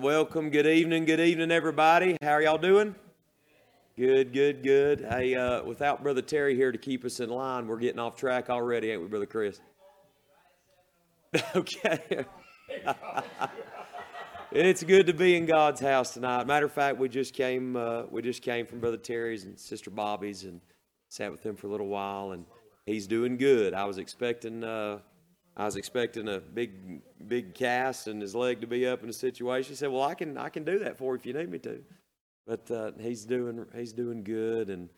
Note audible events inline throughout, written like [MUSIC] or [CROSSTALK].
welcome. Good evening. Good evening, everybody. How are y'all doing? Good, good, good. Hey, uh, without Brother Terry here to keep us in line, we're getting off track already, ain't we, Brother Chris? [LAUGHS] okay. [LAUGHS] it's good to be in God's house tonight. Matter of fact, we just came. Uh, we just came from Brother Terry's and Sister Bobby's and sat with them for a little while, and he's doing good. I was expecting. Uh, I was expecting a big, big cast and his leg to be up in a situation. He said, "Well, I can, I can do that for you if you need me to." But uh, he's doing, he's doing good and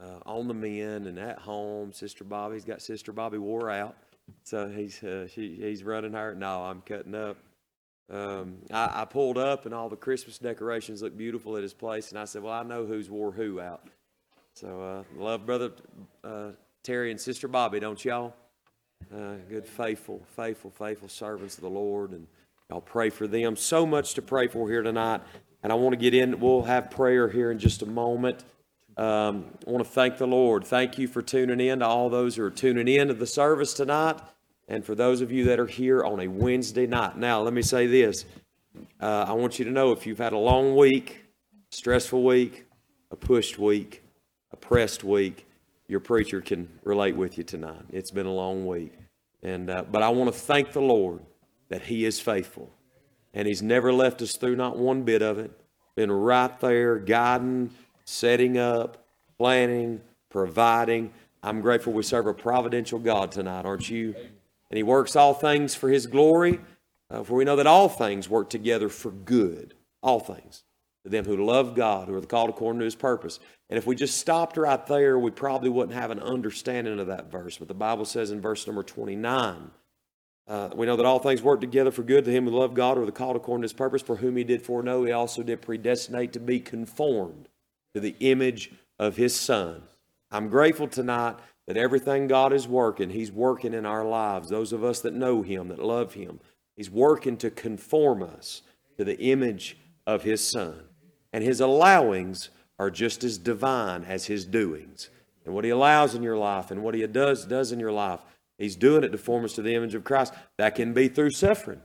uh, on the men and at home. Sister Bobby's got Sister Bobby wore out, so he's, uh, she, he's running her. No, I'm cutting up. Um, I, I pulled up and all the Christmas decorations look beautiful at his place, and I said, "Well, I know who's wore who out." So uh, love brother uh, Terry and Sister Bobby, don't y'all? Uh, good, faithful, faithful, faithful servants of the Lord, and I'll pray for them. So much to pray for here tonight, and I want to get in. We'll have prayer here in just a moment. Um, I want to thank the Lord. Thank you for tuning in to all those who are tuning in to the service tonight, and for those of you that are here on a Wednesday night. Now, let me say this: uh, I want you to know if you've had a long week, stressful week, a pushed week, a pressed week your preacher can relate with you tonight. It's been a long week. And, uh, but I want to thank the Lord that He is faithful. And He's never left us through not one bit of it. Been right there, guiding, setting up, planning, providing. I'm grateful we serve a providential God tonight, aren't you? And He works all things for His glory, uh, for we know that all things work together for good. All things to them who love God, who are called according to his purpose. And if we just stopped right there, we probably wouldn't have an understanding of that verse. But the Bible says in verse number 29, uh, we know that all things work together for good to him who love God, or the called according to his purpose, for whom he did foreknow, he also did predestinate to be conformed to the image of his Son. I'm grateful tonight that everything God is working, he's working in our lives. Those of us that know him, that love him, he's working to conform us to the image of his Son and his allowings are just as divine as his doings. And what he allows in your life and what he does does in your life, he's doing it to form us to the image of Christ. That can be through suffering.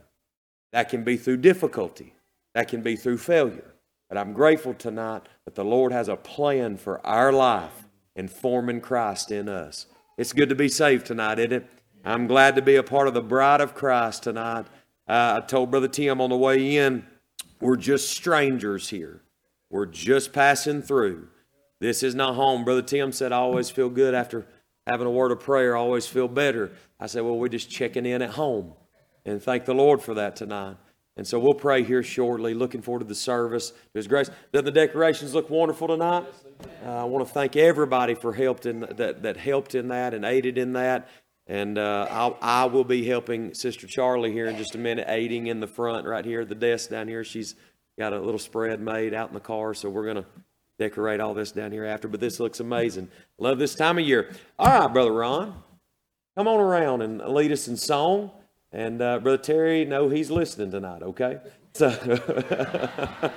That can be through difficulty. That can be through failure. But I'm grateful tonight that the Lord has a plan for our life in forming Christ in us. It's good to be saved tonight, isn't it? I'm glad to be a part of the bride of Christ tonight. Uh, I told Brother Tim on the way in, we're just strangers here. We're just passing through. This is not home. Brother Tim said, I always feel good after having a word of prayer, I always feel better. I said, Well, we're just checking in at home. And thank the Lord for that tonight. And so we'll pray here shortly. Looking forward to the service. to His grace. Doesn't the decorations look wonderful tonight? Uh, I want to thank everybody for helped in that, that helped in that and aided in that. And uh, I'll, I will be helping Sister Charlie here in just a minute, aiding in the front right here at the desk down here. She's Got a little spread made out in the car, so we're going to decorate all this down here after. But this looks amazing. Love this time of year. All right, Brother Ron, come on around and lead us in song. And uh, Brother Terry, no, he's listening tonight, okay? So, [LAUGHS]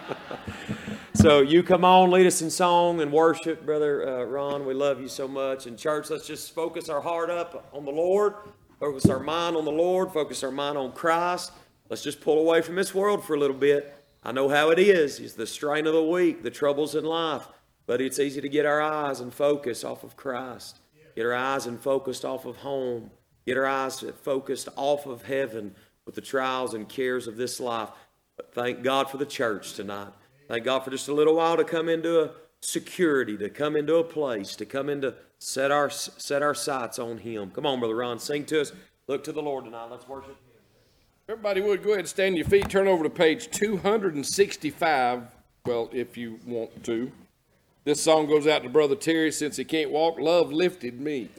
so you come on, lead us in song and worship, Brother uh, Ron. We love you so much. And church, let's just focus our heart up on the Lord, focus our mind on the Lord, focus our mind on Christ. Let's just pull away from this world for a little bit I know how it is. It's the strain of the week, the troubles in life. But it's easy to get our eyes and focus off of Christ. Get our eyes and focused off of home. Get our eyes focused off of heaven with the trials and cares of this life. But thank God for the church tonight. Thank God for just a little while to come into a security, to come into a place, to come into set our set our sights on Him. Come on, Brother Ron, sing to us. Look to the Lord tonight. Let's worship. Everybody would go ahead and stand your feet, turn over to page 265. Well, if you want to. This song goes out to Brother Terry since he can't walk. Love lifted me.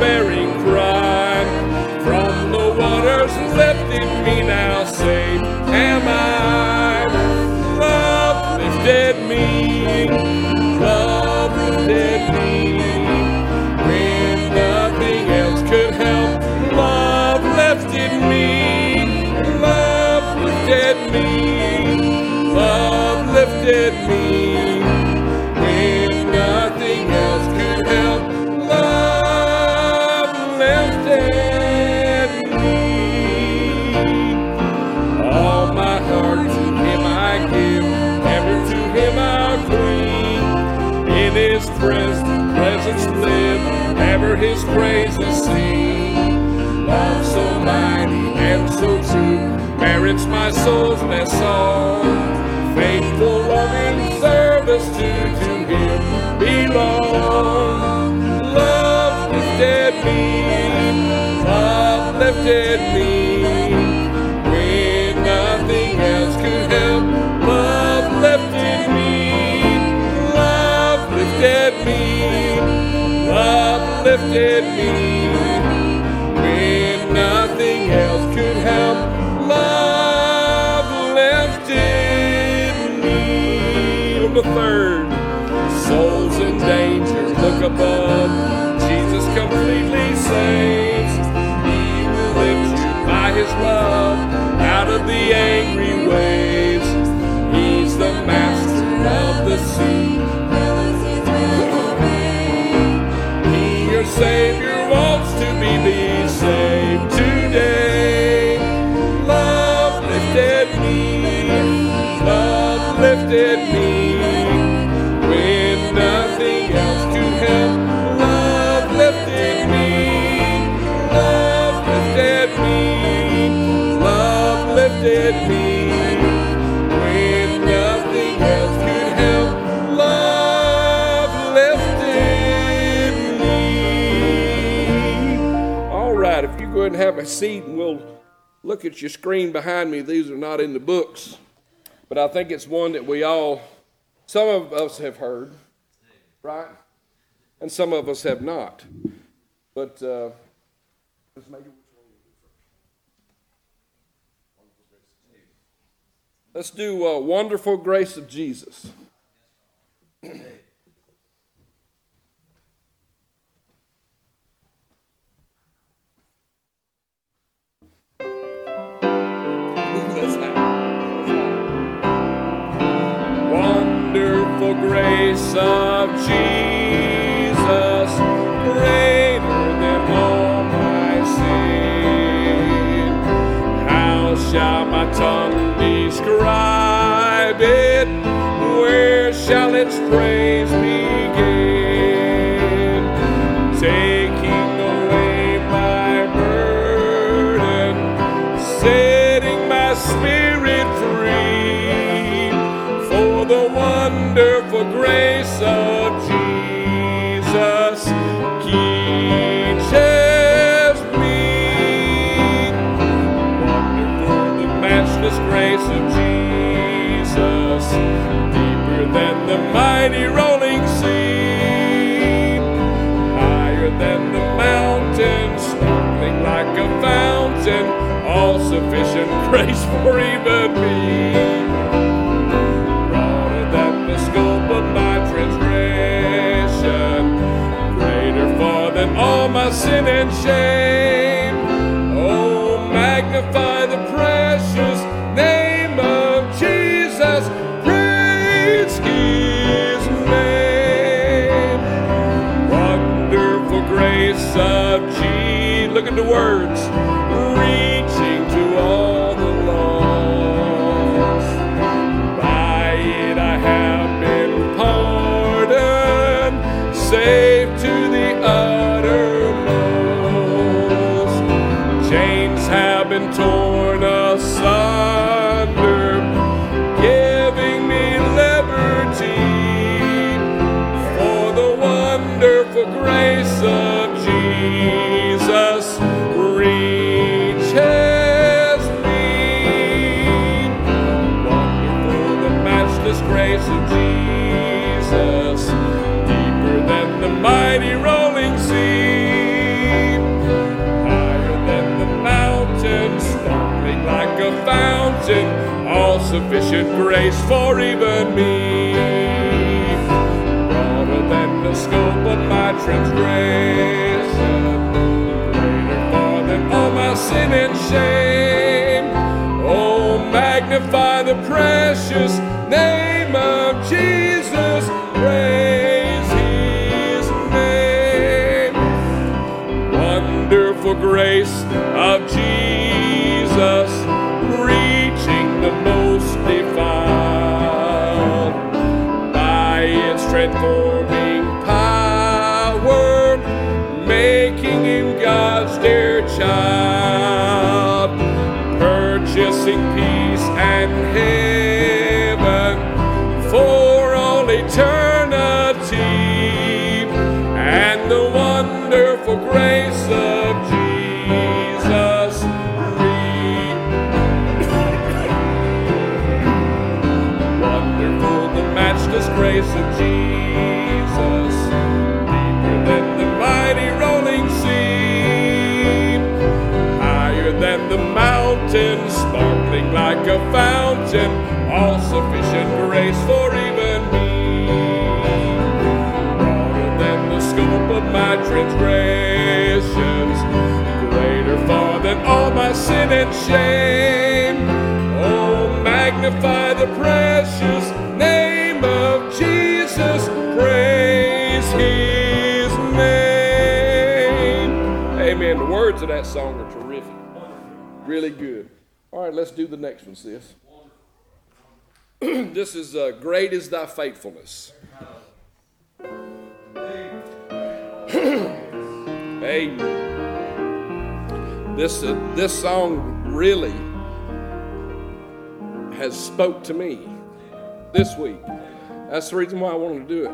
My despairing thousands live, ever his praises sing. Love so mighty and so true, merits my soul's best song. Faithful, loving service to, to him belong. Love lifted me, love lifted me. When nothing else could help, love lifted me. Love lifted me, lifted me. When nothing else could help, love lifted me. On the third, souls in danger, look above. Jesus completely saves. He will lift you by his love out of the angry waves. He's the master of the sea. Savior, wants to be be saved today. Love lifted me, love lifted me. Seat and we'll look at your screen behind me. These are not in the books, but I think it's one that we all, some of us have heard, right? And some of us have not. But uh? Let's do uh, Wonderful Grace of Jesus. Grace of Jesus, greater than all my sin. How shall my tongue describe it? Where shall its praise the mighty rolling sea, higher than the mountains, sparkling like a fountain, all sufficient [LAUGHS] grace for even me. Broader than the scope of my transgression, greater far than all my sin and shame. The words. Sufficient grace for even me broader than the scope of my transgression, greater far than all my sin and shame. Oh, magnify the precious name of Jesus, praise his name. Wonderful grace of Jesus, mountains, sparkling like a fountain, all sufficient grace for even me, broader than the scope of my transgressions, greater far than all my sin and shame. Oh, magnify the precious name of Jesus. Praise his name. Amen. The words of that song are terrific. Really good. All right, let's do the next one, sis. [CLEARS THROAT] this is uh, Great is Thy Faithfulness. [CLEARS THROAT] Amen. This, uh, this song really has spoke to me this week. That's the reason why I wanted to do it.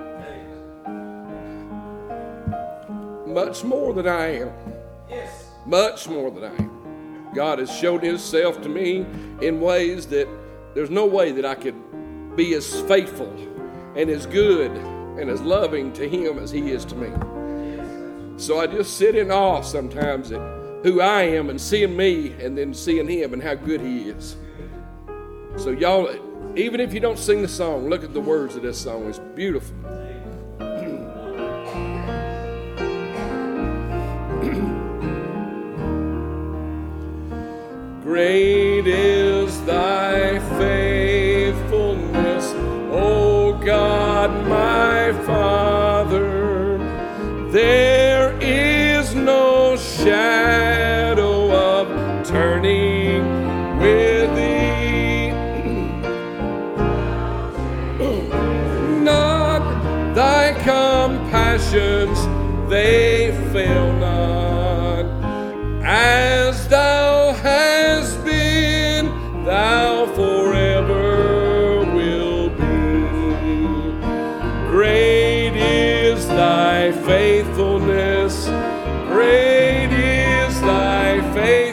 Much more than I am. Yes. Much more than I am. God has showed Himself to me in ways that there's no way that I could be as faithful and as good and as loving to Him as He is to me. So I just sit in awe sometimes at who I am and seeing me and then seeing Him and how good He is. So, y'all, even if you don't sing the song, look at the words of this song. It's beautiful. Great is thy faithfulness, O God, my Father. There is no shadow of turning with thee. Not thy compassions, they fail not. As thou thy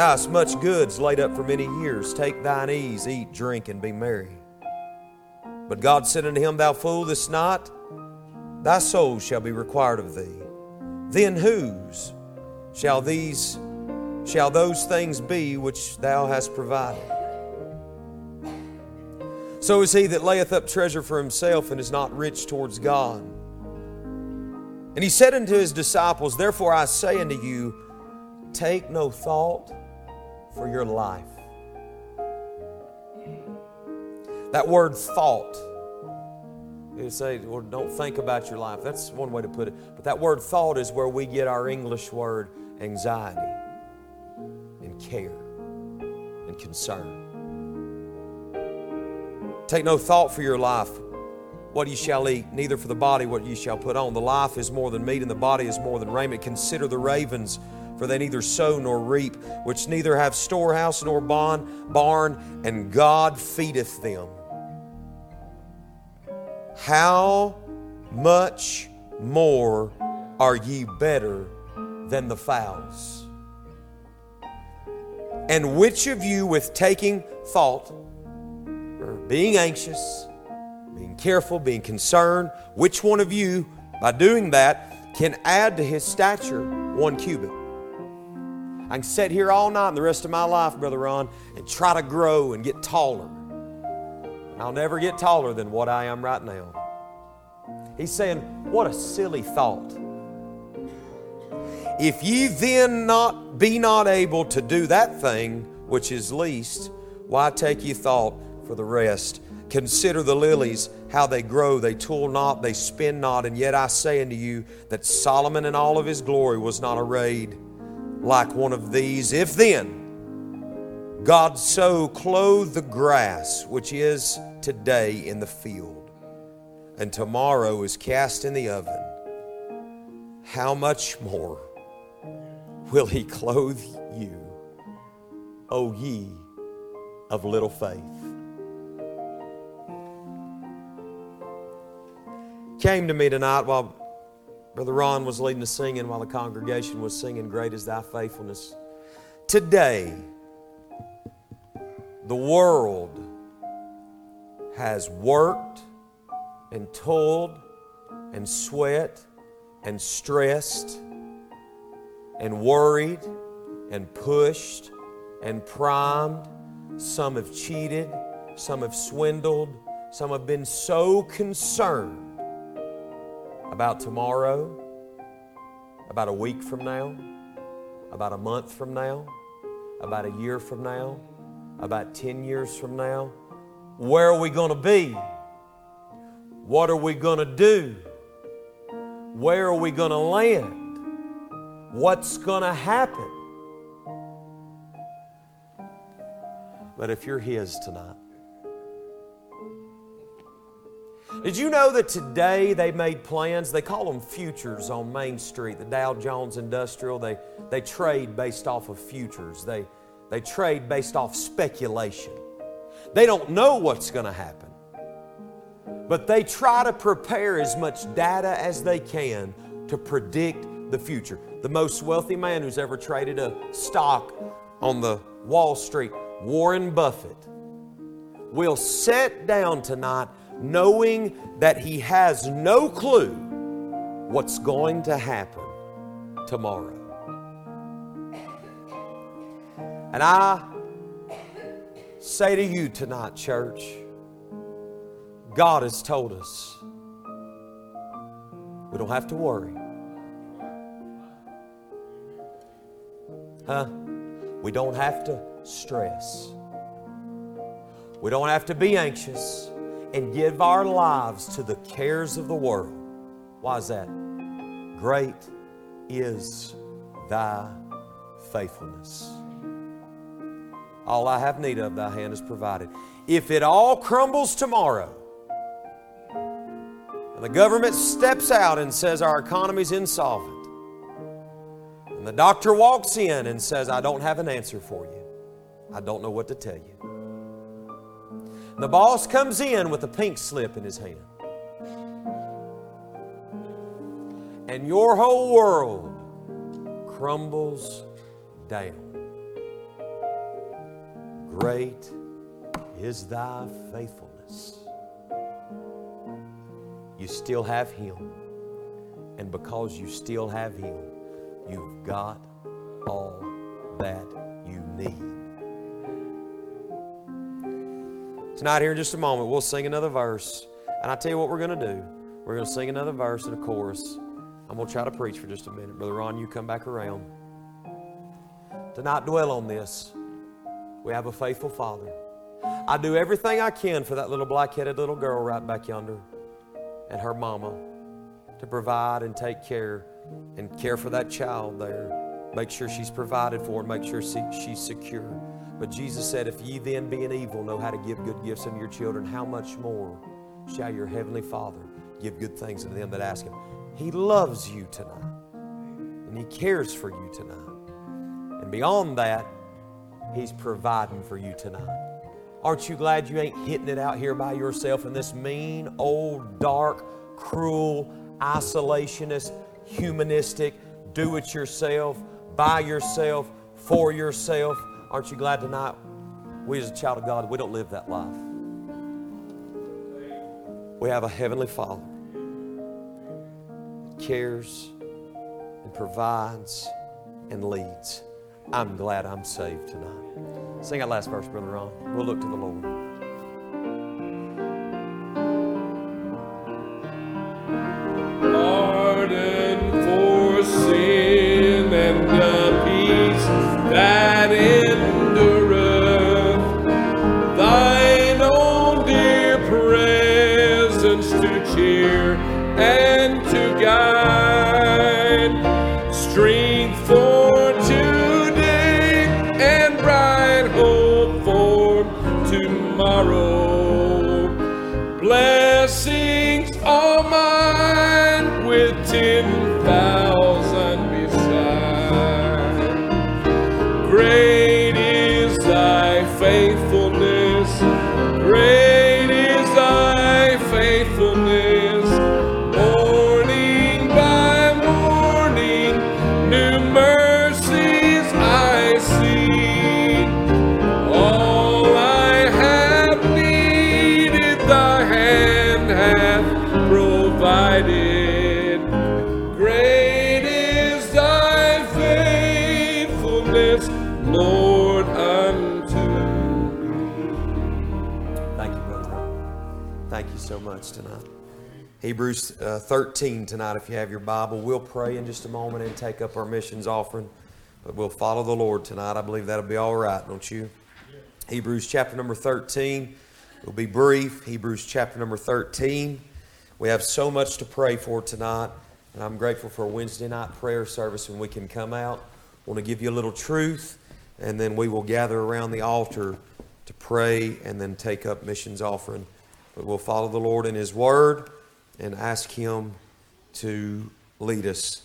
thou hast much goods laid up for many years. Take thine ease, eat, drink, and be merry. But God said unto him, Thou fool, this thy soul shall be required of thee. Then whose shall these shall those things be which thou hast provided? So is he that layeth up treasure for himself and is not rich towards God. And he said unto his disciples, Therefore I say unto you, take no thought for your life. That word thought, you say, well, don't think about your life. That's one way to put it. But that word thought is where we get our English word anxiety and care and concern. Take no thought for your life, what you shall eat, neither for the body what you shall put on. The life is more than meat, and the body is more than raiment. Consider the ravens, for they neither sow nor reap, which neither have storehouse nor barn, barn, and God feedeth them. How much more are ye better than the fowls? And which of you, with taking thought, or being anxious, being careful, being concerned, which one of you, by doing that, can add to his stature one cubit? I can sit here all night and the rest of my life, Brother Ron, and try to grow and get taller. I'll never get taller than what I am right now. He's saying, What a silly thought. If ye then not be not able to do that thing which is least, why take ye thought for the rest? Consider the lilies, how they grow, they toil not, they spin not, and yet I say unto you that Solomon in all of his glory was not arrayed like one of these. If then God so clothe the grass which is today in the field, and tomorrow is cast in the oven, how much more will he clothe you, O ye of little faith? Came to me tonight while Brother Ron was leading the singing while the congregation was singing, Great is Thy Faithfulness. Today, the world has worked and toiled and sweat and stressed and worried and pushed and primed. Some have cheated, some have swindled, some have been so concerned about tomorrow, about a week from now, about a month from now, about a year from now, about 10 years from now. Where are we going to be? What are we going to do? Where are we going to land? What's going to happen? But if you're His tonight, did you know that today they made plans? They call them futures on Main Street, the Dow Jones Industrial. They, they trade based off of futures, they, they trade based off speculation. They don't know what's going to happen, but they try to prepare as much data as they can to predict the future. The most wealthy man who's ever traded a stock on the Wall Street, Warren Buffett, will sit down tonight knowing that he has no clue what's going to happen tomorrow. And I say to you tonight, church, God has told us we don't have to worry. Huh? We don't have to stress. We don't have to be anxious. And give our lives to the cares of the world. Why is that? Great is thy faithfulness. All I have need of, thy hand is provided. If it all crumbles tomorrow, and the government steps out and says our economy's insolvent, and the doctor walks in and says, I don't have an answer for you, I don't know what to tell you. The boss comes in with a pink slip in his hand. And your whole world crumbles down. Great is thy faithfulness. You still have Him. And because you still have Him, you've got all that you need. Tonight, here in just a moment, we'll sing another verse. And I tell you what we're going to do. We're going to sing another verse and a chorus. I'm going to try to preach for just a minute. Brother Ron, you come back around. To not dwell on this, we have a faithful Father. I do everything I can for that little black headed little girl right back yonder and her mama to provide and take care and care for that child there. Make sure she's provided for and make sure she's secure. But Jesus said, If ye then, being evil, know how to give good gifts unto your children, how much more shall your heavenly Father give good things unto them that ask Him? He loves you tonight, and He cares for you tonight. And beyond that, He's providing for you tonight. Aren't you glad you ain't hitting it out here by yourself in this mean, old, dark, cruel, isolationist, humanistic, do it yourself, by yourself, for yourself? Aren't you glad tonight? We, as a child of God, we don't live that life. We have a Heavenly Father that cares and provides and leads. I'm glad I'm saved tonight. Sing that last verse, Brother Ron. We'll look to the Lord. Tonight. Hebrews uh, 13 tonight, if you have your Bible. We'll pray in just a moment and take up our missions offering, but we'll follow the Lord tonight. I believe that'll be all right, don't you? Hebrews chapter number 13. We'll be brief. Hebrews chapter number 13. We have so much to pray for tonight, and I'm grateful for a Wednesday night prayer service when we can come out. want to give you a little truth, and then we will gather around the altar to pray and then take up missions offering. But we'll follow the Lord in His Word and ask Him to lead us.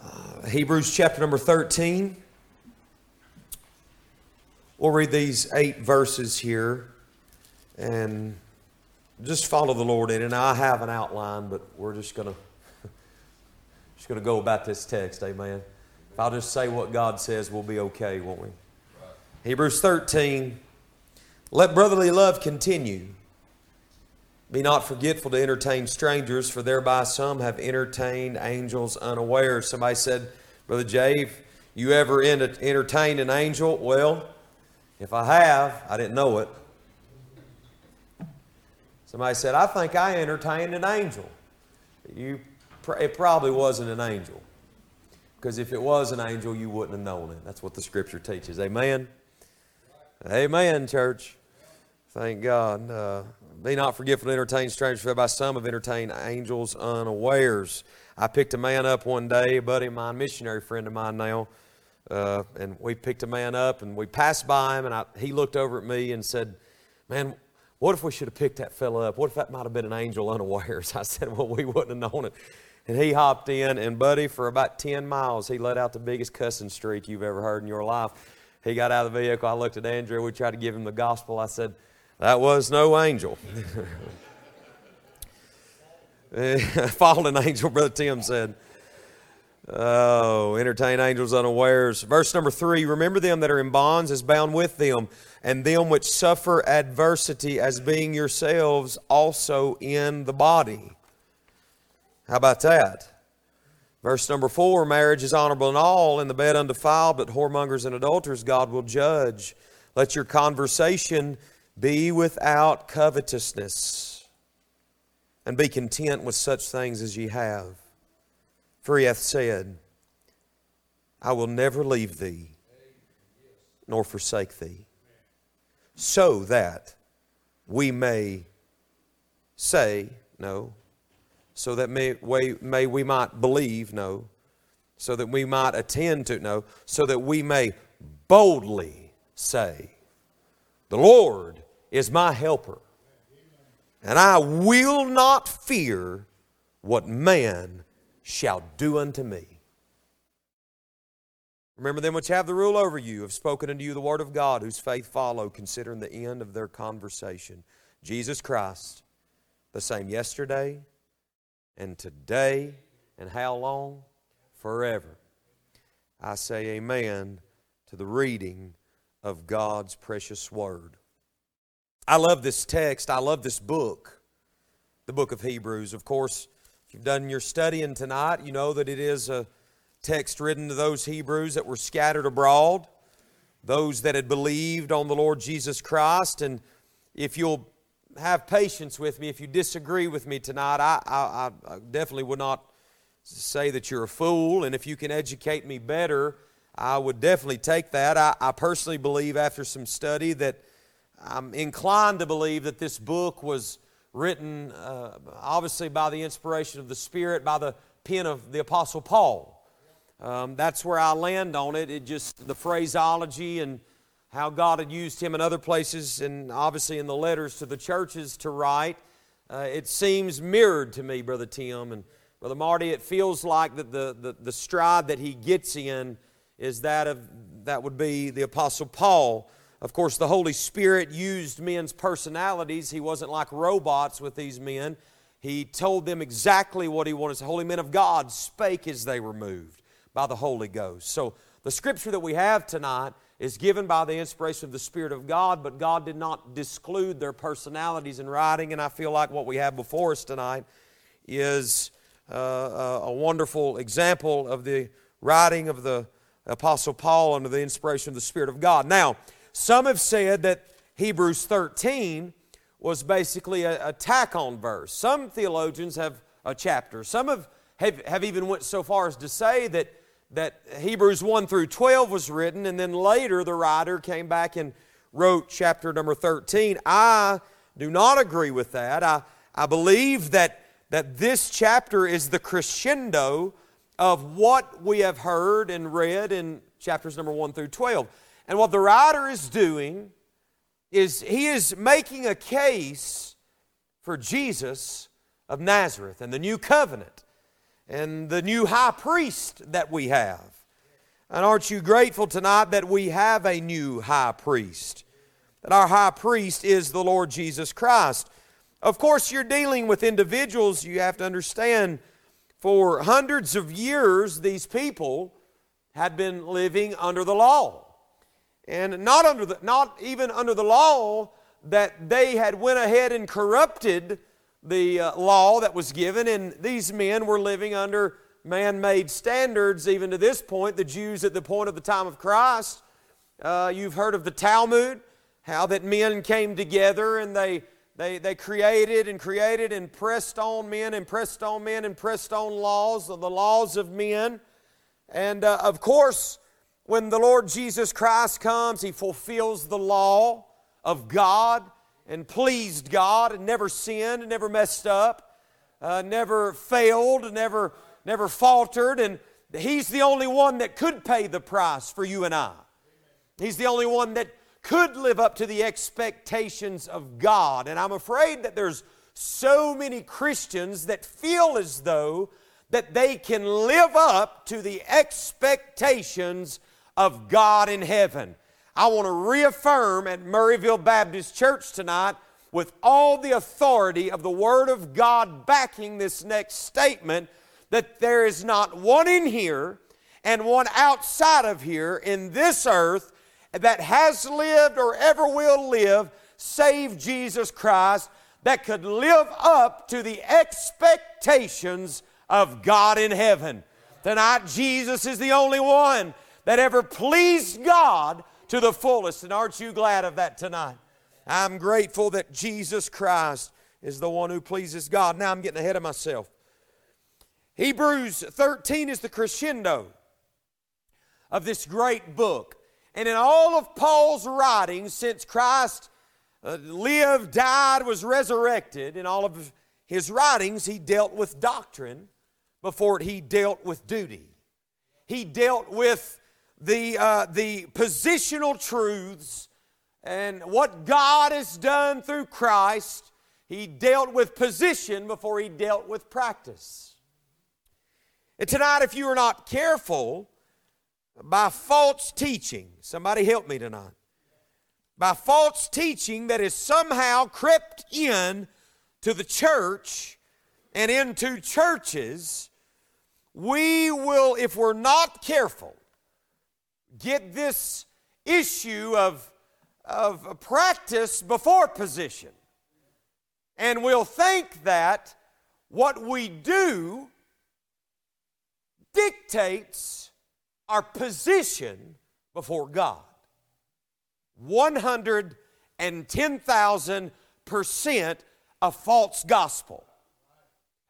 Uh, Hebrews chapter number 13. We'll read these eight verses here and just follow the Lord in And I have an outline, but we're just going [LAUGHS] to just going to go about this text. Amen. If I'll just say what God says, we'll be okay, won't we? Hebrews 13. Let brotherly love continue. Be not forgetful to entertain strangers, for thereby some have entertained angels unaware. Somebody said, Brother Jay, you ever ent- entertained an angel? Well, if I have, I didn't know it. Somebody said, I think I entertained an angel. You, it probably wasn't an angel. Because if it was an angel, you wouldn't have known it. That's what the scripture teaches. Amen. Amen, church. Thank God. Uh, be not forgetful to entertain strangers, for by some have entertained angels unawares. I picked a man up one day, a buddy of mine, missionary friend of mine now, uh, and we picked a man up and we passed by him, and I, he looked over at me and said, Man, what if we should have picked that fella up? What if that might have been an angel unawares? [LAUGHS] I said, Well, we wouldn't have known it. And he hopped in, and buddy, for about 10 miles, he let out the biggest cussing streak you've ever heard in your life. He got out of the vehicle. I looked at Andrew. We tried to give him the gospel. I said, That was no angel. [LAUGHS] Fallen angel, Brother Tim said. Oh, entertain angels unawares. Verse number three Remember them that are in bonds as bound with them, and them which suffer adversity as being yourselves also in the body. How about that? Verse number four marriage is honorable in all, and the bed undefiled, but whoremongers and adulterers God will judge. Let your conversation be without covetousness, and be content with such things as ye have. For he hath said, I will never leave thee nor forsake thee, so that we may say, no, so that may, we, may we might believe, no, so that we might attend to, no, so that we may boldly say, The Lord is my helper, and I will not fear what man shall do unto me. Remember them which have the rule over you have spoken unto you the word of God, whose faith follow, considering the end of their conversation. Jesus Christ, the same yesterday and today and how long? Forever. I say amen to the reading of God's precious word. I love this text. I love this book, the book of Hebrews. Of course, if you've done your studying tonight, you know that it is a text written to those Hebrews that were scattered abroad, those that had believed on the Lord Jesus Christ. And if you'll have patience with me, if you disagree with me tonight, I, I, I definitely would not say that you're a fool. And if you can educate me better, I would definitely take that. I, I personally believe, after some study, that I'm inclined to believe that this book was written uh, obviously by the inspiration of the Spirit, by the pen of the Apostle Paul. Um, that's where I land on it. It just, the phraseology and how God had used him in other places, and obviously in the letters to the churches to write. Uh, it seems mirrored to me, Brother Tim. And Brother Marty, it feels like that the, the, the stride that he gets in is that of, that would be the Apostle Paul. Of course, the Holy Spirit used men's personalities. He wasn't like robots with these men. He told them exactly what he wanted. The holy men of God spake as they were moved by the Holy Ghost. So the scripture that we have tonight is given by the inspiration of the Spirit of God, but God did not disclude their personalities in writing. And I feel like what we have before us tonight is uh, a wonderful example of the writing of the Apostle Paul under the inspiration of the Spirit of God. Now, some have said that Hebrews 13 was basically a, a tack on verse. Some theologians have a chapter. Some have, have, have even went so far as to say that, that Hebrews 1 through 12 was written, and then later the writer came back and wrote chapter number 13. I do not agree with that. I, I believe that, that this chapter is the crescendo of what we have heard and read in chapters number 1 through 12. And what the writer is doing is he is making a case for Jesus of Nazareth and the new covenant and the new high priest that we have. And aren't you grateful tonight that we have a new high priest? That our high priest is the Lord Jesus Christ. Of course, you're dealing with individuals, you have to understand, for hundreds of years, these people had been living under the law and not under the, not even under the law that they had went ahead and corrupted the uh, law that was given and these men were living under man-made standards even to this point. The jews at the point of the time of christ uh, you've heard of the talmud how that men came together and they they, they created and created and pressed on men and pressed on men and pressed on laws of the laws of men. And uh, of course when the Lord Jesus Christ comes, He fulfills the law of God and pleased God and never sinned and never messed up, uh, never failed, never, never faltered. And He's the only one that could pay the price for you and I. He's the only one that could live up to the expectations of God. And I'm afraid that there's so many Christians that feel as though that they can live up to the expectations of God in heaven. I want to reaffirm at Murrayville Baptist Church tonight with all the authority of the Word of God backing this next statement that there is not one in here and one outside of here in this earth that has lived or ever will live save Jesus Christ that could live up to the expectations of God in heaven. Tonight, Jesus is the only one that ever pleased God to the fullest. And aren't you glad of that tonight? I'm grateful that Jesus Christ is the one who pleases God. Now I'm getting ahead of myself. Hebrews 13 is the crescendo of this great book. And in all of Paul's writings, since Christ uh, lived, died, was resurrected, in all of his writings, he dealt with doctrine before he dealt with duty. He dealt with the, uh, the positional truths and what God has done through Christ. He dealt with position before he dealt with practice. And tonight, if you are not careful, by false teaching, somebody help me tonight, by false teaching that has somehow crept in to the church and into churches, we will, if we're not careful, get this issue of, of practice before position. And we'll think that what we do dictates our position before God. 110,000% a false gospel.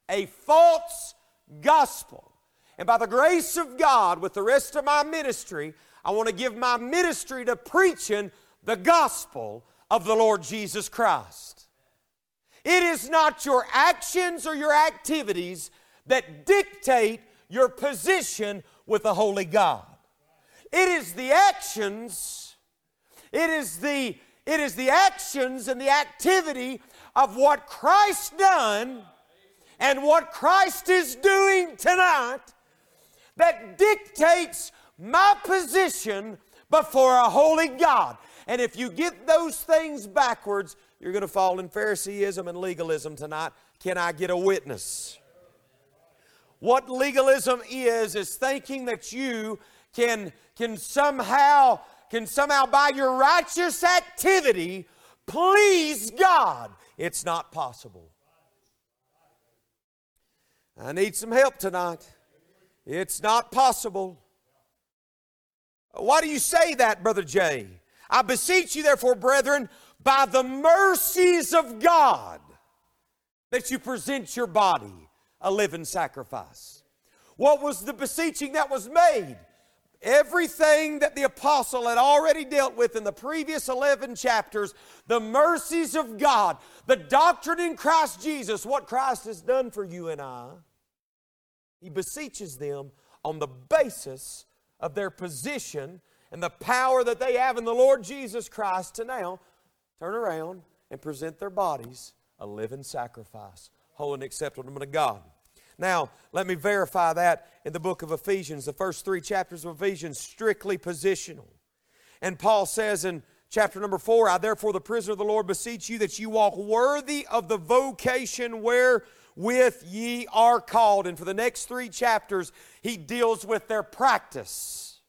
A false gospel. And by the grace of God, with the rest of my ministry, I want to give my ministry to preaching the gospel of the Lord Jesus Christ. It is not your actions or your activities that dictate your position with the Holy God. It is the actions, it is the, it is the actions and the activity of what Christ done and what Christ is doing tonight that dictates my position before a holy God. And if you get those things backwards, you're going to fall in Phariseeism and legalism tonight. Can I get a witness? What legalism is, is thinking that you can, can somehow can somehow by your righteous activity please God. It's not possible. I need some help tonight. It's not possible. Why do you say that, Brother Jay? I beseech you, therefore, brethren, by the mercies of God, that you present your body a living sacrifice. What was the beseeching that was made? Everything that the apostle had already dealt with in the previous 11 chapters, the mercies of God, the doctrine in Christ Jesus, what Christ has done for you and I. He beseeches them on the basis of their position and the power that they have in the Lord Jesus Christ to now turn around and present their bodies a living sacrifice, holy and acceptable to God. Now, let me verify that in the book of Ephesians. The first three chapters of Ephesians, strictly positional. And Paul says in chapter number four, I therefore, the prisoner of the Lord, beseech you that you walk worthy of the vocation where with ye are called. And for the next three chapters, he deals with their practice.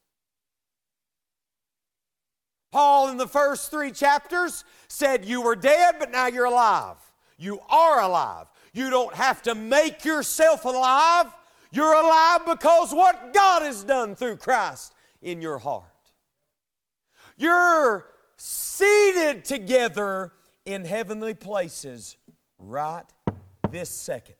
Paul, in the first three chapters, said, You were dead, but now you're alive. You are alive. You don't have to make yourself alive. You're alive because what God has done through Christ in your heart. You're seated together in heavenly places right this second.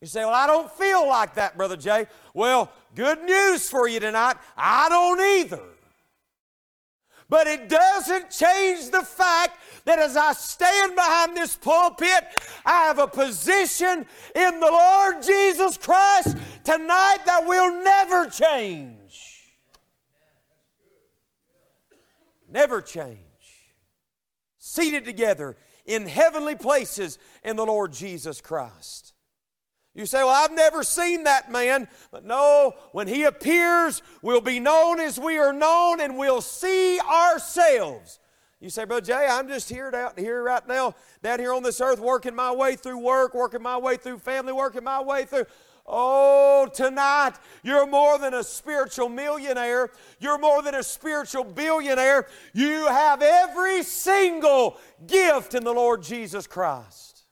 You say, Well, I don't feel like that, Brother Jay. Well, good news for you tonight. I don't either. But it doesn't change the fact that as I stand behind this pulpit, I have a position in the Lord Jesus Christ tonight that will never change. Never change. Seated together in heavenly places in the Lord Jesus Christ. You say, Well, I've never seen that man. But no, when he appears, we'll be known as we are known and we'll see ourselves. You say, Brother Jay, I'm just here, down, here right now, down here on this earth, working my way through work, working my way through family, working my way through. Oh, tonight, you're more than a spiritual millionaire. You're more than a spiritual billionaire. You have every single gift in the Lord Jesus Christ.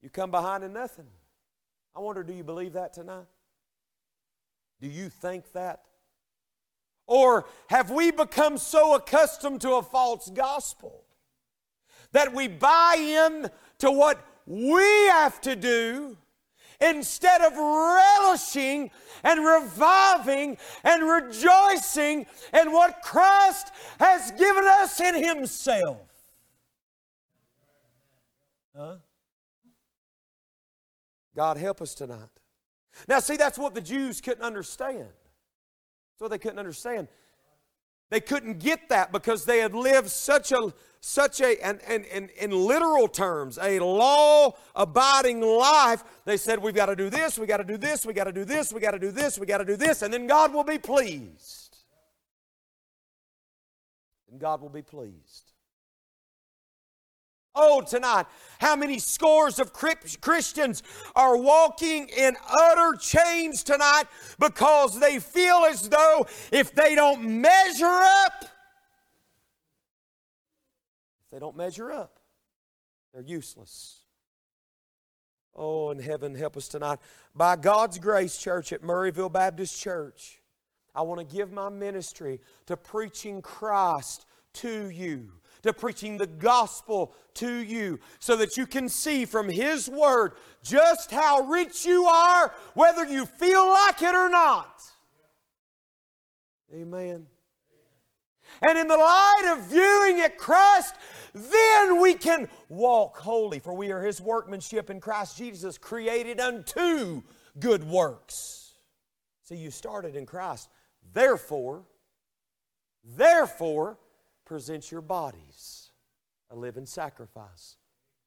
You come behind in nothing. I wonder, do you believe that tonight? Do you think that? Or have we become so accustomed to a false gospel that we buy in to what we have to do instead of relishing and reviving and rejoicing in what Christ has given us in Himself? Huh? God help us tonight. Now, see, that's what the Jews couldn't understand. That's what they couldn't understand. They couldn't get that because they had lived such a such a and, and, and in literal terms a law abiding life. They said we've got to do this we got to do this we got to do this we got to do this we got to do this and then god will be pleased. And god will be pleased Oh, tonight, how many scores of Christians are walking in utter chains tonight because they feel as though if they don't measure up, if they don't measure up, they're useless. Oh, in heaven, help us tonight. By God's grace, church at Murrayville Baptist Church, I want to give my ministry to preaching Christ to you to preaching the gospel to you so that you can see from His Word just how rich you are, whether you feel like it or not. Amen. And in the light of viewing at Christ, then we can walk holy, for we are His workmanship in Christ Jesus, created unto good works. See, you started in Christ. Therefore, therefore, present your bodies a living sacrifice,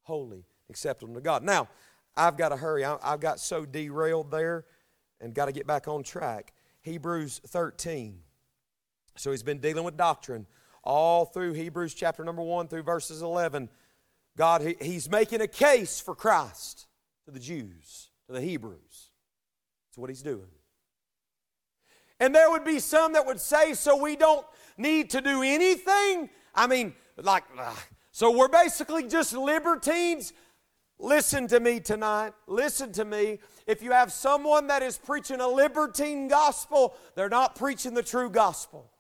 holy, acceptable to God. Now, I've got to hurry. I've got so derailed there and got to get back on track. Hebrews 13. So he's been dealing with doctrine all through Hebrews chapter number 1 through verses 11. God, he, he's making a case for Christ to the Jews, to the Hebrews. That's what he's doing. And there would be some that would say, so we don't need to do anything? I mean, like, so we're basically just libertines? Listen to me tonight. Listen to me. If you have someone that is preaching a libertine gospel, they're not preaching the true gospel.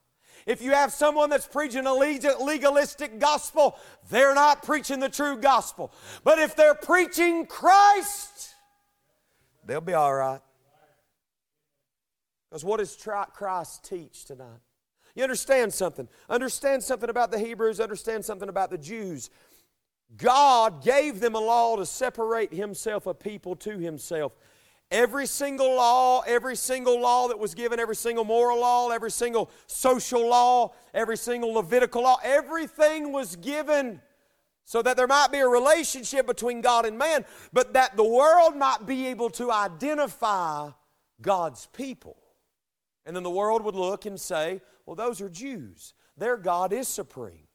If you have someone that's preaching a legalistic gospel, they're not preaching the true gospel. But if they're preaching Christ, they'll be all right. Because what does Christ teach tonight? You understand something. Understand something about the Hebrews, understand something about the Jews. God gave them a law to separate Himself, a people to Himself. Every single law, every single law that was given, every single moral law, every single social law, every single Levitical law, everything was given so that there might be a relationship between God and man, but that the world might be able to identify God's people. And then the world would look and say, well, those are Jews. Their God is supreme.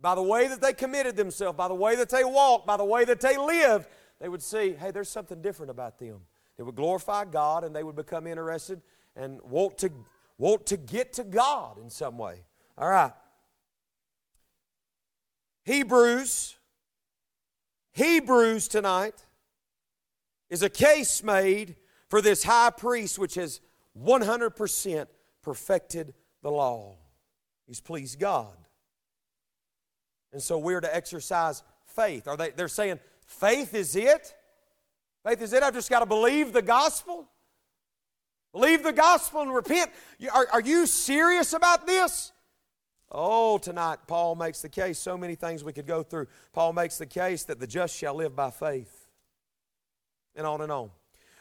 By the way that they committed themselves, by the way that they walked, by the way that they lived, they would see, hey, there's something different about them. They would glorify God and they would become interested and want to, want to get to God in some way. All right. Hebrews, Hebrews tonight is a case made for this high priest which has 100% perfected the law. He's pleased God. And so we're to exercise faith. Are they they're saying faith is it? Faith is it. I've just got to believe the gospel. Believe the gospel and repent. Are, are you serious about this? Oh, tonight, Paul makes the case, so many things we could go through. Paul makes the case that the just shall live by faith, and on and on.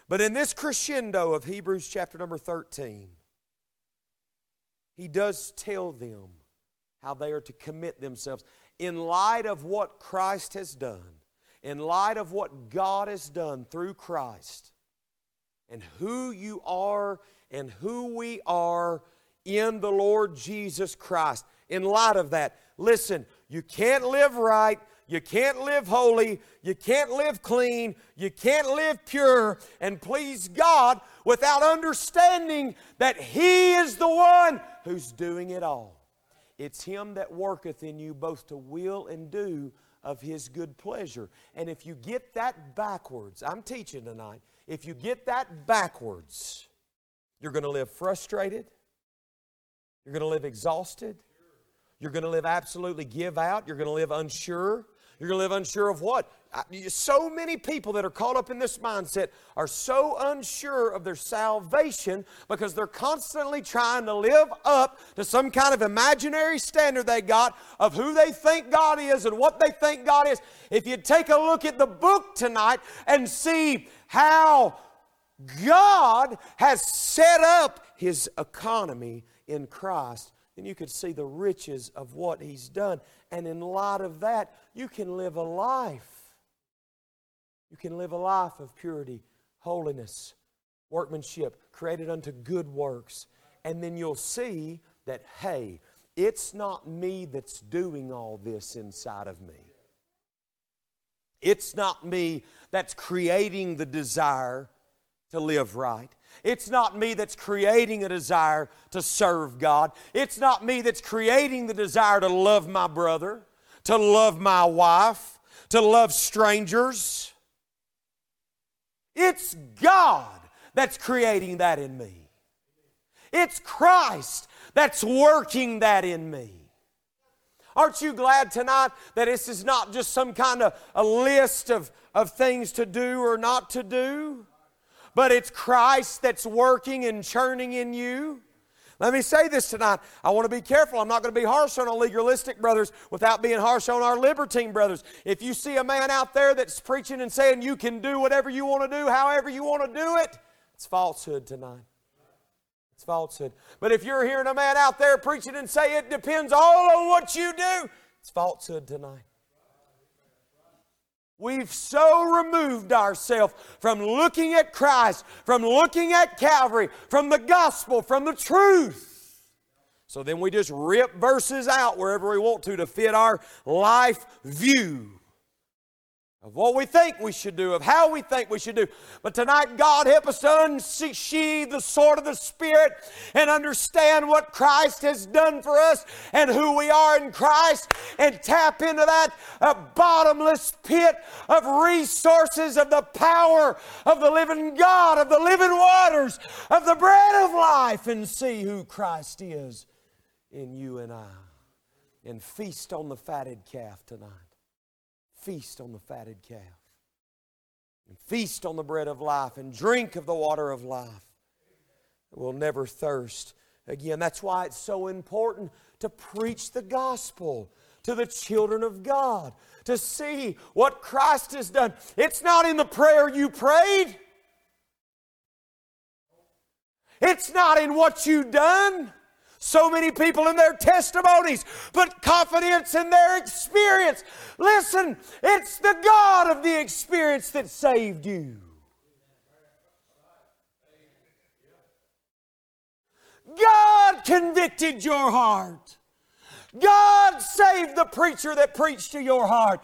But in this crescendo of Hebrews chapter number 13, he does tell them how they are to commit themselves in light of what Christ has done, in light of what God has done through Christ, and who you are and who we are in the Lord Jesus Christ. In light of that, listen, you can't live right, you can't live holy, you can't live clean, you can't live pure and please God without understanding that He is the one who's doing it all. It's Him that worketh in you both to will and do of His good pleasure. And if you get that backwards, I'm teaching tonight, if you get that backwards, you're going to live frustrated, you're going to live exhausted, you're going to live absolutely give out, you're going to live unsure, you're going to live unsure of what? So many people that are caught up in this mindset are so unsure of their salvation because they're constantly trying to live up to some kind of imaginary standard they got of who they think God is and what they think God is. If you take a look at the book tonight and see how God has set up His economy in Christ, then you could see the riches of what He's done. And in light of that, you can live a life. You can live a life of purity, holiness, workmanship, created unto good works. And then you'll see that, hey, it's not me that's doing all this inside of me. It's not me that's creating the desire to live right. It's not me that's creating a desire to serve God. It's not me that's creating the desire to love my brother, to love my wife, to love strangers. It's God that's creating that in me. It's Christ that's working that in me. Aren't you glad tonight that this is not just some kind of a list of, of things to do or not to do? But it's Christ that's working and churning in you. Let me say this tonight. I want to be careful. I'm not going to be harsh on our legalistic brothers without being harsh on our libertine brothers. If you see a man out there that's preaching and saying you can do whatever you want to do, however you want to do it, it's falsehood tonight. It's falsehood. But if you're hearing a man out there preaching and say it depends all on what you do, it's falsehood tonight. We've so removed ourselves from looking at Christ, from looking at Calvary, from the gospel, from the truth. So then we just rip verses out wherever we want to to fit our life view of what we think we should do, of how we think we should do. But tonight, God help us to unsheathe the sword of the Spirit and understand what Christ has done for us and who we are in Christ and tap into that uh, bottomless pit of resources of the power of the living God, of the living waters, of the bread of life and see who Christ is in you and I. And feast on the fatted calf tonight feast on the fatted calf, and feast on the bread of life, and drink of the water of life. We'll never thirst again. That's why it's so important to preach the gospel to the children of God, to see what Christ has done. It's not in the prayer you prayed. It's not in what you've done. So many people in their testimonies put confidence in their experience. Listen, it's the God of the experience that saved you. God convicted your heart. God saved the preacher that preached to your heart.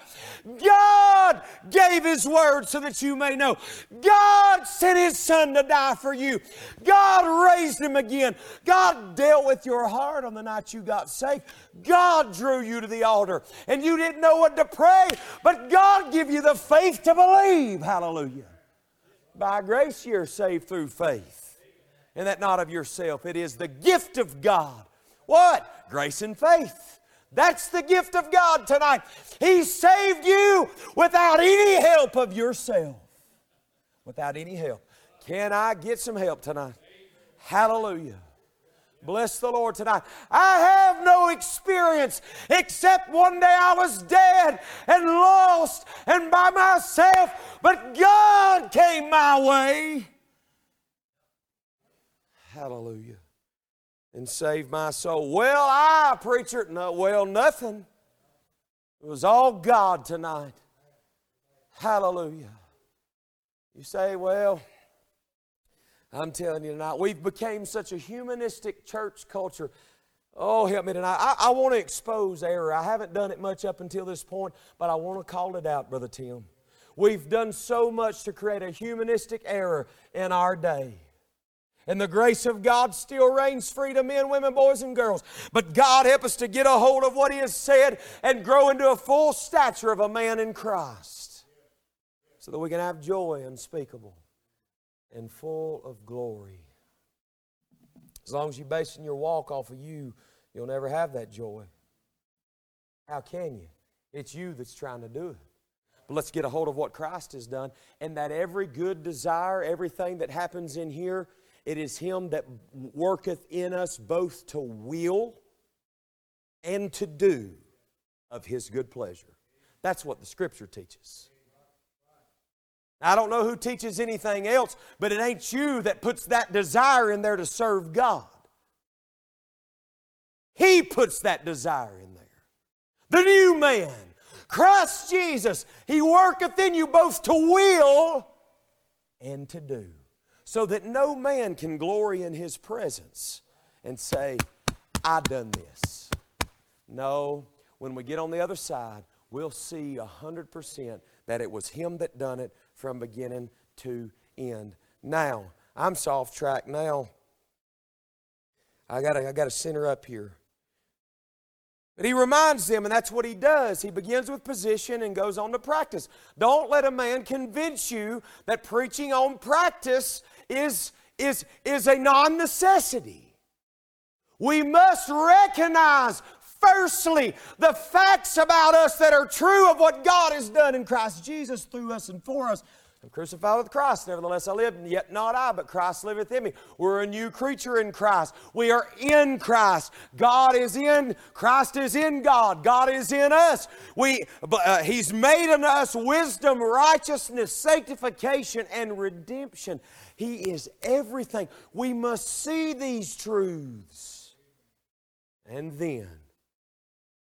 God gave His word so that you may know. God sent His Son to die for you. God raised Him again. God dealt with your heart on the night you got saved. God drew you to the altar and you didn't know what to pray, but God gave you the faith to believe. Hallelujah. By grace you're saved through faith. And that not of yourself, it is the gift of God what? Grace and faith. That's the gift of God tonight. He saved you without any help of yourself. Without any help. Can I get some help tonight? Hallelujah. Bless the Lord tonight. I have no experience except one day I was dead and lost and by myself, but God came my way. Hallelujah. And save my soul. Well, I, preacher, no, well, nothing. It was all God tonight. Hallelujah. You say, well, I'm telling you tonight, we've become such a humanistic church culture. Oh, help me tonight. I, I want to expose error. I haven't done it much up until this point, but I want to call it out, Brother Tim. We've done so much to create a humanistic error in our day. And the grace of God still reigns free to men, women, boys, and girls. But God help us to get a hold of what He has said and grow into a full stature of a man in Christ so that we can have joy unspeakable and full of glory. As long as you're basing your walk off of you, you'll never have that joy. How can you? It's you that's trying to do it. But let's get a hold of what Christ has done, and that every good desire, everything that happens in here, it is Him that worketh in us both to will and to do of His good pleasure. That's what the Scripture teaches. I don't know who teaches anything else, but it ain't you that puts that desire in there to serve God. He puts that desire in there. The new man, Christ Jesus, He worketh in you both to will and to do so that no man can glory in his presence and say, I done this. No, when we get on the other side, we'll see 100% that it was him that done it from beginning to end. Now, I'm soft track now. I got I got to center up here. But he reminds them, and that's what he does. He begins with position and goes on to practice. Don't let a man convince you that preaching on practice is, is, is a non necessity. We must recognize, firstly, the facts about us that are true of what God has done in Christ Jesus through us and for us. I'm crucified with Christ, nevertheless I live, and yet not I, but Christ liveth in me. We're a new creature in Christ. We are in Christ. God is in, Christ is in God. God is in us. We, uh, He's made in us wisdom, righteousness, sanctification, and redemption. He is everything. We must see these truths. And then,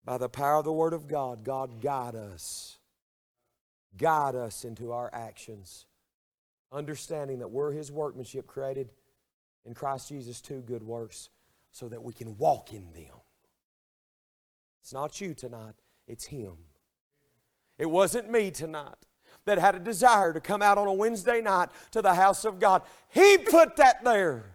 by the power of the Word of God, God guide us. Guide us into our actions. Understanding that we're His workmanship created in Christ Jesus to good works so that we can walk in them. It's not you tonight, it's Him. It wasn't me tonight that had a desire to come out on a Wednesday night to the house of God. He put that there.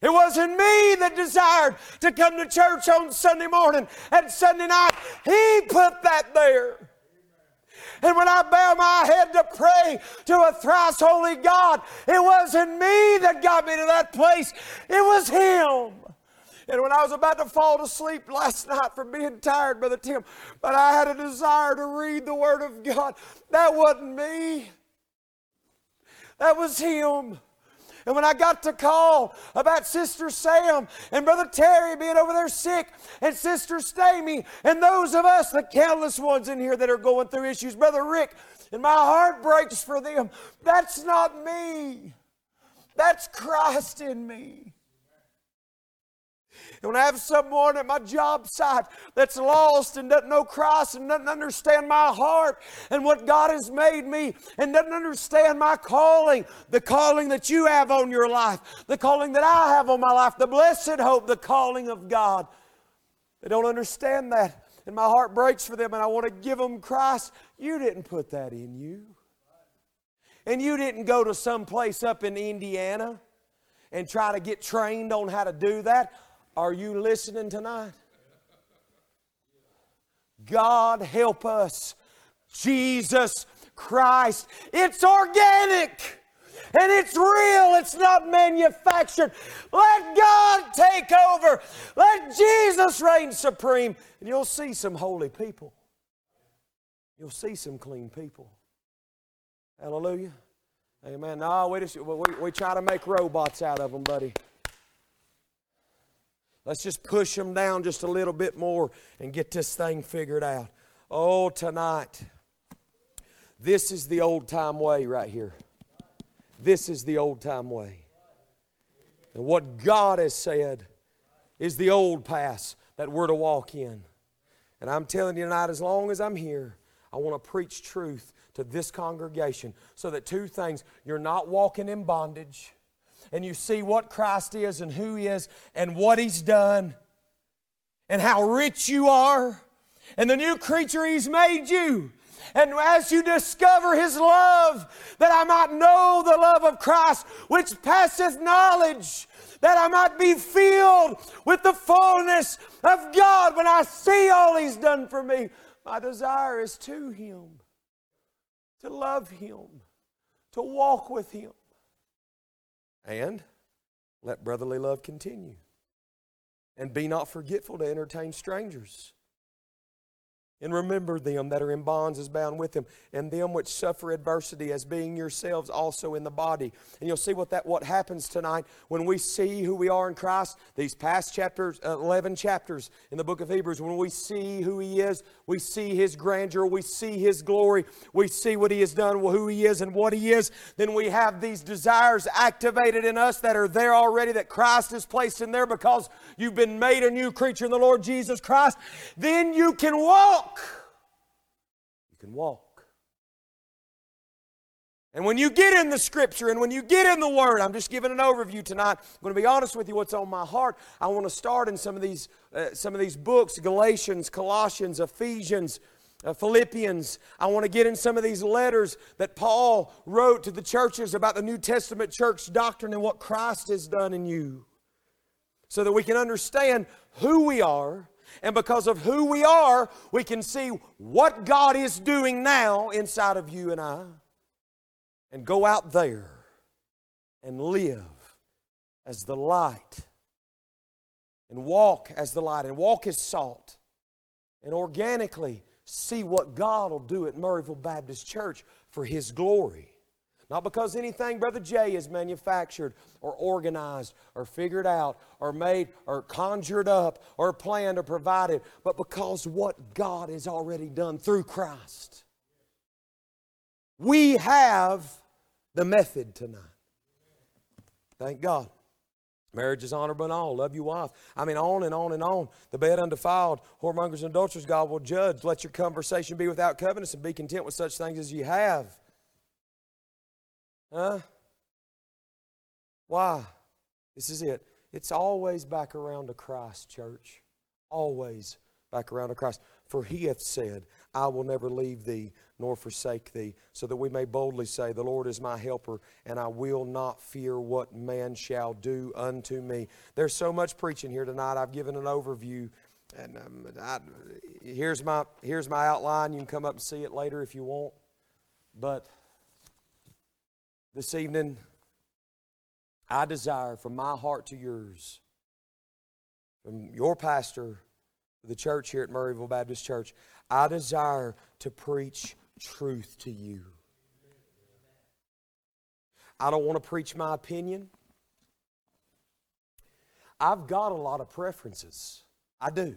It wasn't me that desired to come to church on Sunday morning and Sunday night. He put that there. And when I bow my head to pray to a thrice holy God, it wasn't me that got me to that place, it was Him. And when I was about to fall to sleep last night from being tired, Brother Tim, but I had a desire to read the Word of God, that wasn't me. That was Him. And when I got to call about Sister Sam and Brother Terry being over there sick, and Sister Stamey, and those of us, the countless ones in here that are going through issues, Brother Rick, and my heart breaks for them. That's not me. That's Christ in me. And when I have someone at my job site that's lost and doesn't know Christ and doesn't understand my heart and what God has made me and doesn't understand my calling, the calling that you have on your life, the calling that I have on my life, the blessed hope, the calling of God, they don't understand that. And my heart breaks for them and I want to give them Christ. You didn't put that in you. And you didn't go to some place up in Indiana and try to get trained on how to do that. Are you listening tonight? God help us. Jesus Christ. It's organic and it's real, it's not manufactured. Let God take over, let Jesus reign supreme, and you'll see some holy people. You'll see some clean people. Hallelujah. Amen. No, we, just, we, we try to make robots out of them, buddy. Let's just push them down just a little bit more and get this thing figured out. Oh, tonight, this is the old time way right here. This is the old time way. And what God has said is the old path that we're to walk in. And I'm telling you tonight, as long as I'm here, I want to preach truth to this congregation so that two things you're not walking in bondage, and you see what Christ is and who He is and what He's done and how rich you are and the new creature He's made you. And as you discover His love, that I might know the love of Christ, which passeth knowledge, that I might be filled with the fullness of God when I see all He's done for me. My desire is to Him, to love Him, to walk with Him. And let brotherly love continue. And be not forgetful to entertain strangers and remember them that are in bonds as bound with them, and them which suffer adversity as being yourselves also in the body. And you'll see what that what happens tonight when we see who we are in Christ. These past chapters, uh, eleven chapters in the book of Hebrews, when we see who He is, we see His grandeur, we see His glory, we see what He has done, who He is, and what He is. Then we have these desires activated in us that are there already, that Christ has placed in there because you've been made a new creature in the Lord Jesus Christ. Then you can walk you can walk. And when you get in the scripture and when you get in the word, I'm just giving an overview tonight. I'm going to be honest with you what's on my heart. I want to start in some of these uh, some of these books, Galatians, Colossians, Ephesians, uh, Philippians. I want to get in some of these letters that Paul wrote to the churches about the New Testament church doctrine and what Christ has done in you. So that we can understand who we are and because of who we are, we can see what God is doing now inside of you and I. And go out there and live as the light. And walk as the light. And walk as salt. And organically see what God will do at Murrayville Baptist Church for His glory. Not because anything Brother Jay has manufactured or organized or figured out or made or conjured up or planned or provided, but because what God has already done through Christ. We have the method tonight. Thank God. Marriage is honorable and all. Love your wife. I mean, on and on and on. The bed undefiled, whoremongers and adulterers, God will judge. Let your conversation be without covetousness and be content with such things as you have. Huh? Why? This is it. It's always back around to Christ, church. Always back around to Christ. For he hath said, I will never leave thee nor forsake thee, so that we may boldly say, The Lord is my helper, and I will not fear what man shall do unto me. There's so much preaching here tonight. I've given an overview. And um, I, here's, my, here's my outline. You can come up and see it later if you want. But this evening, I desire from my heart to yours, from your pastor, the church here at Murrayville Baptist Church, I desire to preach truth to you. I don't want to preach my opinion. I've got a lot of preferences. I do.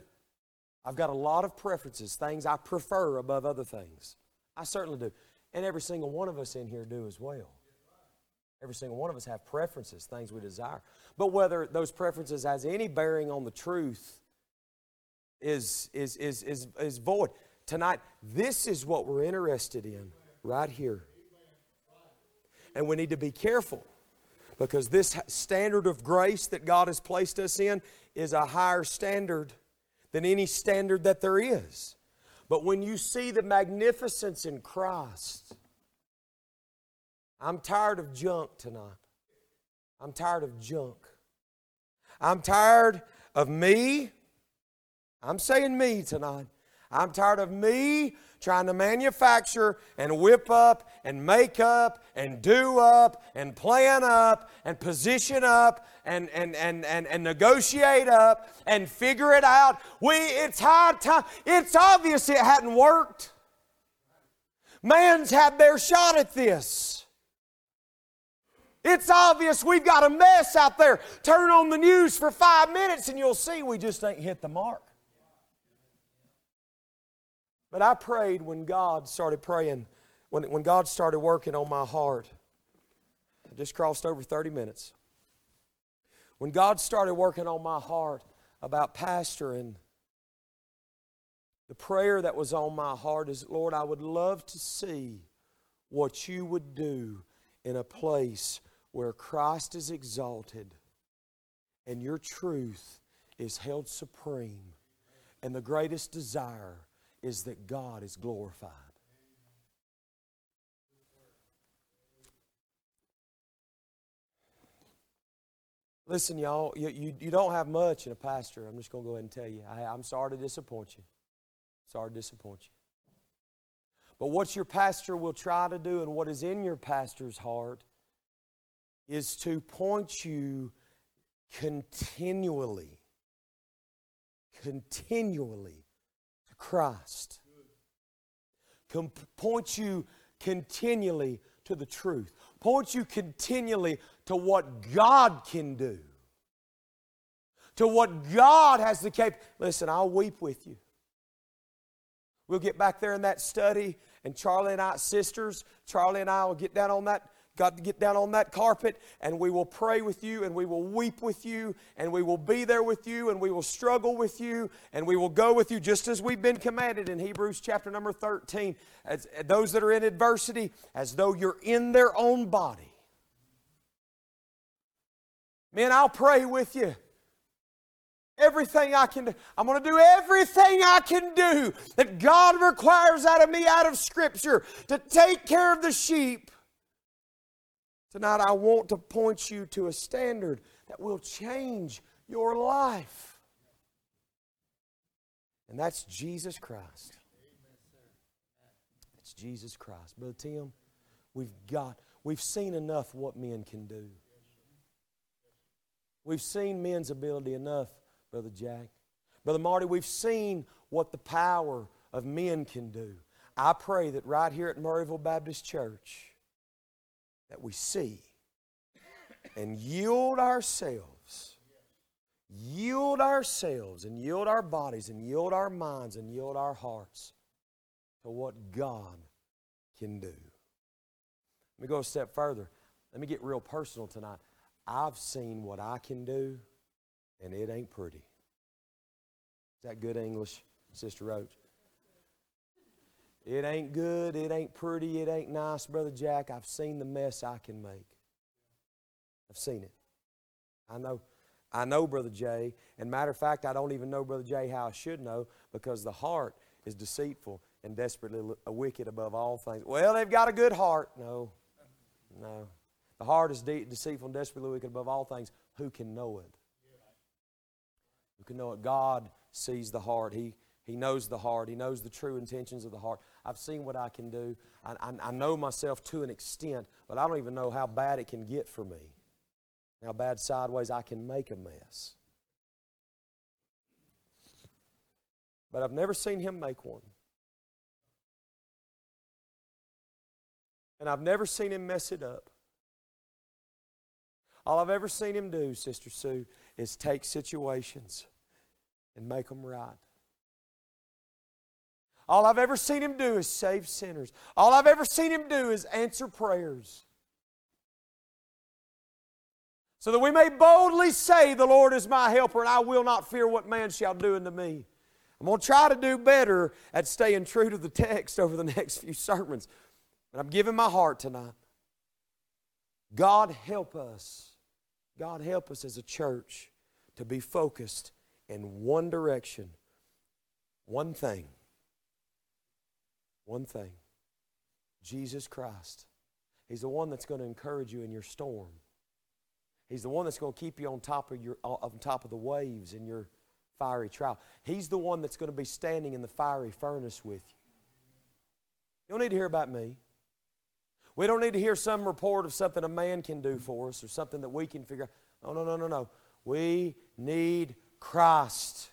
I've got a lot of preferences, things I prefer above other things. I certainly do. And every single one of us in here do as well. Every single one of us have preferences, things we desire. But whether those preferences has any bearing on the truth is, is, is, is, is void. Tonight, this is what we're interested in right here. And we need to be careful because this standard of grace that God has placed us in is a higher standard than any standard that there is. But when you see the magnificence in Christ, I'm tired of junk tonight. I'm tired of junk. I'm tired of me. I'm saying me tonight. I'm tired of me trying to manufacture and whip up and make up and do up and plan up and position up and, and, and, and, and negotiate up and figure it out. We, it's high time. It's obvious it hadn't worked. Man's had their shot at this. It's obvious we've got a mess out there. Turn on the news for five minutes and you'll see we just ain't hit the mark. But I prayed when God started praying, when, when God started working on my heart. I just crossed over 30 minutes. When God started working on my heart about pastoring, the prayer that was on my heart is Lord, I would love to see what you would do in a place where Christ is exalted and your truth is held supreme, and the greatest desire is that God is glorified. Listen, y'all, you, you, you, don't have much in a pastor. I'm just going to go ahead and tell you. I, I'm sorry to disappoint you. Sorry to disappoint you. But what your pastor will try to do and what is in your pastor's heart is to point you continually, continually to Christ. Com- point you continually to the truth. Point you continually to what God can do. To what God has the cap. Listen, I'll weep with you. We'll get back there in that study, and Charlie and I, sisters, Charlie and I will get down on that got to get down on that carpet and we will pray with you and we will weep with you and we will be there with you and we will struggle with you and we will go with you just as we've been commanded in Hebrews chapter number 13. As, those that are in adversity, as though you're in their own body. Man, I'll pray with you. Everything I can do. I'm going to do everything I can do that God requires out of me out of Scripture to take care of the sheep Tonight, I want to point you to a standard that will change your life. And that's Jesus Christ. It's Jesus Christ. Brother Tim, we've got, we've seen enough what men can do. We've seen men's ability enough, Brother Jack. Brother Marty, we've seen what the power of men can do. I pray that right here at Murrayville Baptist Church, that we see and yield ourselves, yield ourselves, and yield our bodies, and yield our minds, and yield our hearts to what God can do. Let me go a step further. Let me get real personal tonight. I've seen what I can do, and it ain't pretty. Is that good English, Sister Roach? It ain't good, it ain't pretty, it ain't nice, Brother Jack. I've seen the mess I can make. I've seen it. I know. I know Brother Jay. And matter of fact, I don't even know Brother Jay how I should know because the heart is deceitful and desperately uh, wicked above all things. Well, they've got a good heart. No, no. The heart is de- deceitful and desperately wicked above all things. Who can know it? Who can know it? God sees the heart. He, he knows the heart. He knows the true intentions of the heart. I've seen what I can do. I, I, I know myself to an extent, but I don't even know how bad it can get for me. How bad sideways I can make a mess. But I've never seen him make one. And I've never seen him mess it up. All I've ever seen him do, Sister Sue, is take situations and make them right. All I've ever seen him do is save sinners. All I've ever seen him do is answer prayers. So that we may boldly say, The Lord is my helper, and I will not fear what man shall do unto me. I'm going to try to do better at staying true to the text over the [LAUGHS] next few sermons. But I'm giving my heart tonight. God help us. God help us as a church to be focused in one direction, one thing. One thing Jesus Christ. He's the one that's going to encourage you in your storm. He's the one that's going to keep you on top of, your, uh, on top of the waves in your fiery trial. He's the one that's going to be standing in the fiery furnace with you. You don't need to hear about me. We don't need to hear some report of something a man can do for us or something that we can figure out. No, no, no, no, no. We need Christ.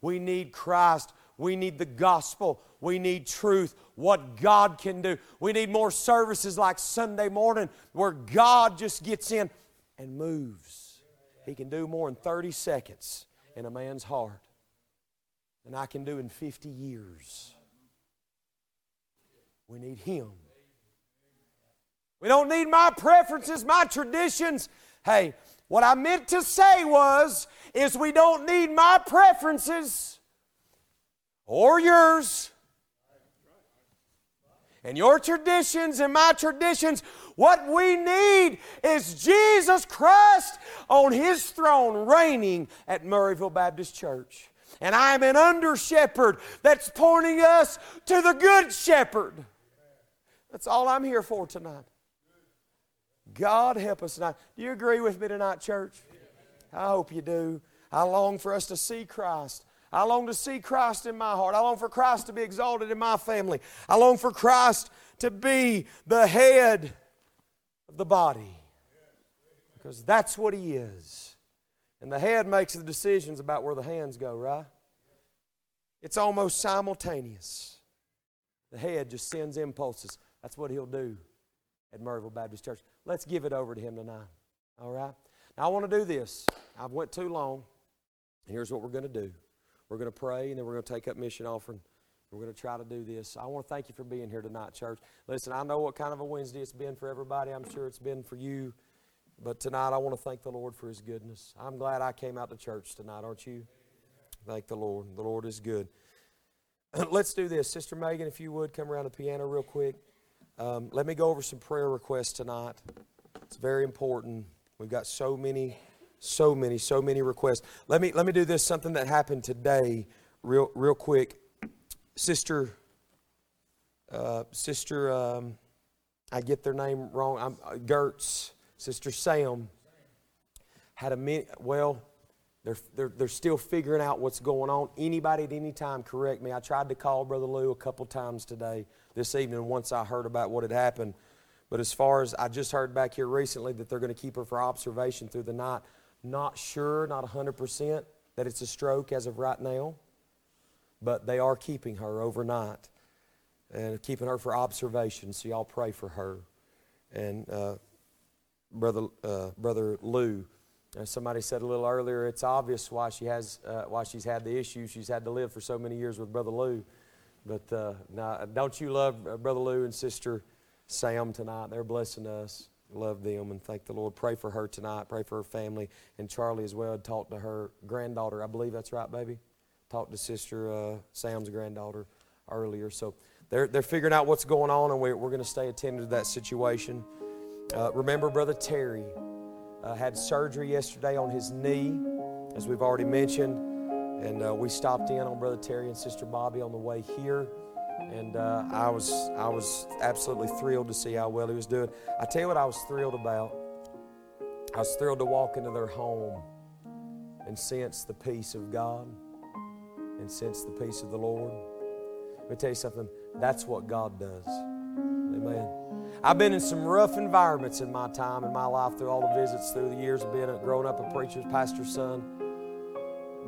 We need Christ We need the gospel. We need truth, what God can do. We need more services like Sunday morning where God just gets in and moves. He can do more in 30 seconds in a man's heart than I can do in 50 years. We need Him. We don't need my preferences, my traditions. Hey, what I meant to say was, is we don't need my preferences or yours and your traditions and my traditions. What we need is Jesus Christ on His throne reigning at Murrayville Baptist Church. And I'm an under shepherd that's pointing us to the good shepherd. That's all I'm here for tonight. God help us tonight. Do you agree with me tonight, church? I hope you do. I long for us to see Christ. I long to see Christ in my heart. I long for Christ to be exalted in my family. I long for Christ to be the head of the body. Because that's what He is. And the head makes the decisions about where the hands go, right? It's almost simultaneous. The head just sends impulses. That's what He'll do at Murrayville Baptist Church. Let's give it over to Him tonight. All right? Now, I want to do this. I've went too long. Here's what we're going to do. We're going to pray, and then we're going to take up mission offering. We're going to try to do this. I want to thank you for being here tonight, church. Listen, I know what kind of a Wednesday it's been for everybody. I'm sure it's been for you. But tonight, I want to thank the Lord for His goodness. I'm glad I came out to church tonight, aren't you? Thank the Lord. The Lord is good. [CLEARS THROAT] Let's do this. Sister Megan, if you would, come around the piano real quick. Um, let me go over some prayer requests tonight. It's very important. We've got so many, so many, so many requests. Let me let me do this. Something that happened today, real real quick. Sister, uh, Sister, um, I get their name wrong. I'm, uh, Gertz, Sister Sam, had a minute. Well, they're, they're, they're still figuring out what's going on. Anybody at any time correct me. I tried to call Brother Lou a couple times today, this evening, once I heard about what had happened. But as far as I just heard back here recently that they're going to keep her for observation through the night, not sure, not 100% that it's a stroke as of right now, but they are keeping her overnight and keeping her for observation. So y'all pray for her. And uh, brother, uh, brother Lou, uh, somebody said a little earlier, it's obvious why she has uh, why she's had the issue. She's had to live for so many years with Brother Lou. But uh, now, don't you love uh, Brother Lou and Sister Sam tonight? They're blessing us. Love them and thank the Lord. Pray for her tonight. Pray for her family and Charlie as well. Talked to her granddaughter. I believe that's right, baby. Talked to Sister uh, Sam's granddaughter earlier. So they're they're figuring out what's going on, and we're, we're going to stay attentive to that situation. Uh, remember, Brother Terry uh, had surgery yesterday on his knee, as we've already mentioned. And uh, we stopped in on Brother Terry and Sister Bobby on the way here. And uh, I, was, I was absolutely thrilled to see how well he was doing. I tell you what I was thrilled about. I was thrilled to walk into their home and sense the peace of God and sense the peace of the Lord. Let me tell you something. That's what God does. Amen. I've been in some rough environments in my time, in my life, through all the visits through the years of being a, growing up a preacher's pastor's son.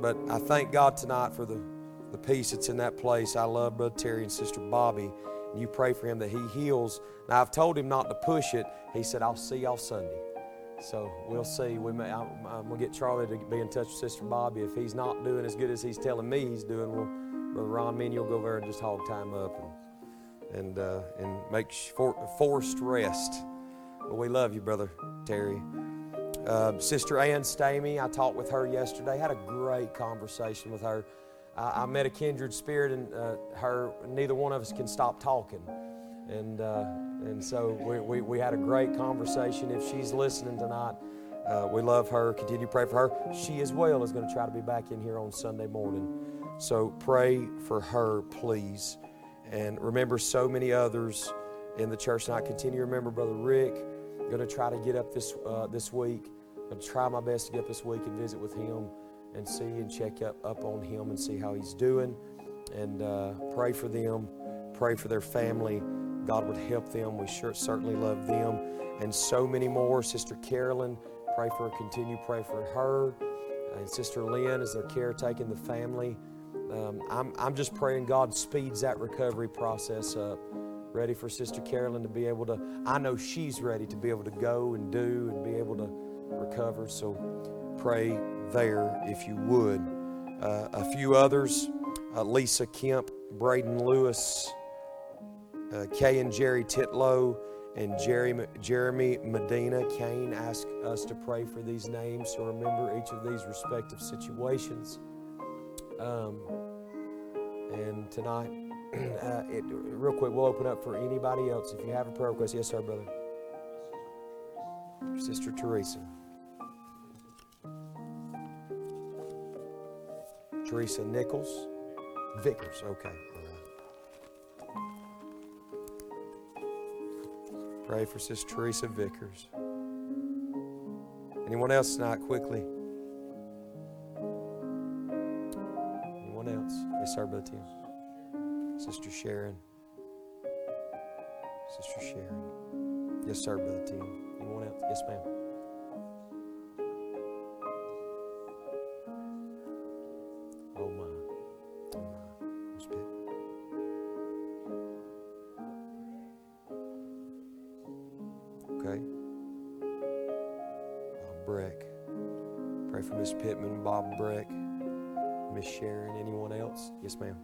But I thank God tonight for the, the peace that's in that place. I love Brother Terry and Sister Bobby. And you pray for him that he heals. Now, I've told him not to push it. He said, I'll see y'all Sunday. So we'll see. We may, I'm, I'm going to get Charlie to be in touch with Sister Bobby. If he's not doing as good as he's telling me he's doing, well, Brother Ron, me and you'll go over and just hog time up. And, and, uh, and make for, forced rest. But we love you, Brother Terry. Uh, Sister Ann Stamey, I talked with her yesterday, had a great conversation with her. I, I met a kindred spirit, and uh, her, neither one of us can stop talking. And, uh, and so we, we, we, had a great conversation. If she's listening tonight, uh, we love her. Continue to pray for her. She as well is going to try to be back in here on Sunday morning. So pray for her, please and remember so many others in the church. I continue to remember Brother Rick. Going to try to get up this, uh, this week. I'm going to try my best to get up this week and visit with him and see and check up, up on him and see how he's doing. And uh, pray for them, pray for their family. God would help them. We sure certainly love them. And so many more. Sister Carolyn, pray for her, continue pray for her. And Sister Lynn is they're caretaking the family um, I'm, I'm just praying God speeds that recovery process up. Ready for Sister Carolyn to be able to, I know she's ready to be able to go and do and be able to recover. So pray there if you would. Uh, a few others uh, Lisa Kemp, Braden Lewis, uh, Kay and Jerry Titlow, and Jerry, Jeremy Medina. Kane ask us to pray for these names, so remember each of these respective situations. Um, and tonight, [CLEARS THROAT] uh, it, real quick, we'll open up for anybody else. If you have a prayer request, yes, sir, brother. Sister Teresa. Teresa Nichols. Vickers, okay. Pray for Sister Teresa Vickers. Anyone else tonight, quickly? Anyone else? Yes, sir, Brother Tim. Sister Sharon. Sister Sharon. Yes, sir, Brother Tim. Anyone else? Yes, ma'am. Yes, ma'am.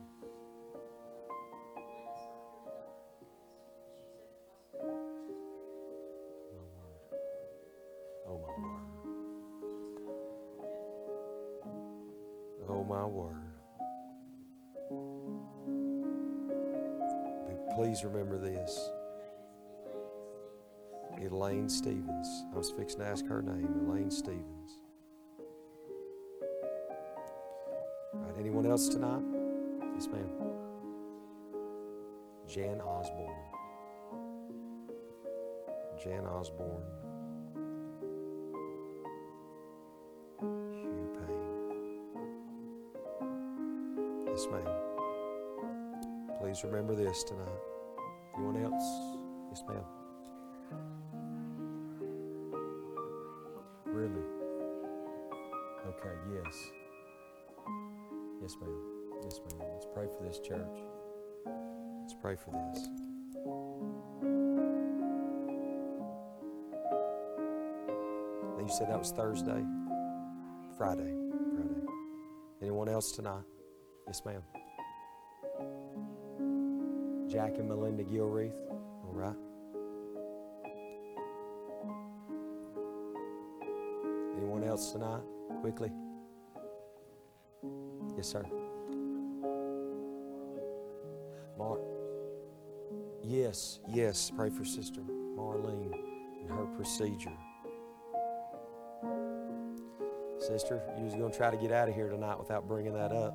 Oh, oh, my word. Oh, my word. Please remember this. Elaine Stevens. I was fixing to ask her name. Elaine Stevens. All right, anyone else tonight? Yes, ma'am. Jan Osborne. Jan Osborne. Hugh Payne. Yes, ma'am. Please remember this tonight. Anyone else? Yes, ma'am. Pray for this. Now you said that was Thursday? Friday. Friday. Anyone else tonight? Yes, ma'am. Jack and Melinda Gilreath. All right. Anyone else tonight? Quickly. Yes, sir. Mark. Yes, yes. Pray for Sister Marlene and her procedure. Sister, you was going to try to get out of here tonight without bringing that up.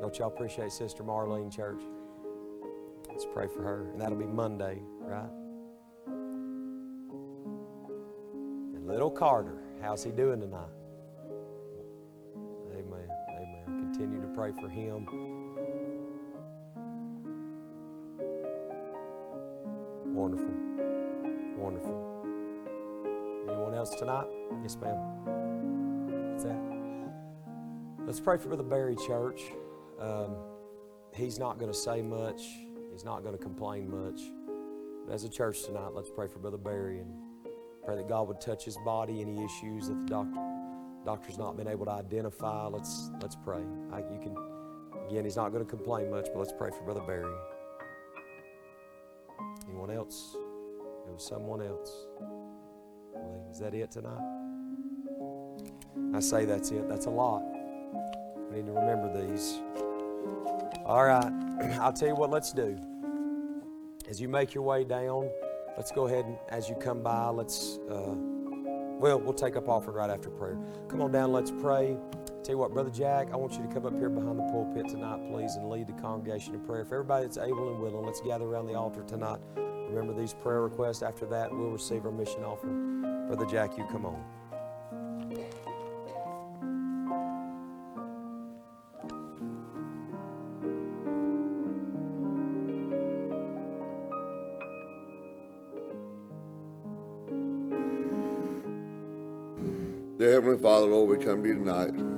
Don't y'all appreciate Sister Marlene, church? Let's pray for her. And that'll be Monday, right? And little Carter, how's he doing tonight? Amen. Amen. Continue to pray for him. Tonight? Yes, ma'am. What's that? Let's pray for Brother Barry Church. Um, he's not going to say much. He's not going to complain much. But as a church tonight, let's pray for Brother Barry and pray that God would touch his body, any issues that the doctor doctor's not been able to identify. Let's let's pray. I, you can again, he's not going to complain much, but let's pray for Brother Barry. Anyone else? There was someone else. Is that it tonight? I say that's it. That's a lot. We need to remember these. All right. [CLEARS THROAT] I'll tell you what, let's do. As you make your way down, let's go ahead and as you come by, let's, uh, well, we'll take up offering right after prayer. Come on down, let's pray. Tell you what, Brother Jack, I want you to come up here behind the pulpit tonight, please, and lead the congregation in prayer. For everybody that's able and willing, let's gather around the altar tonight. Remember these prayer requests. After that, we'll receive our mission offering. Brother Jack, you come on. Dear Heavenly Father, Lord, we come to you tonight.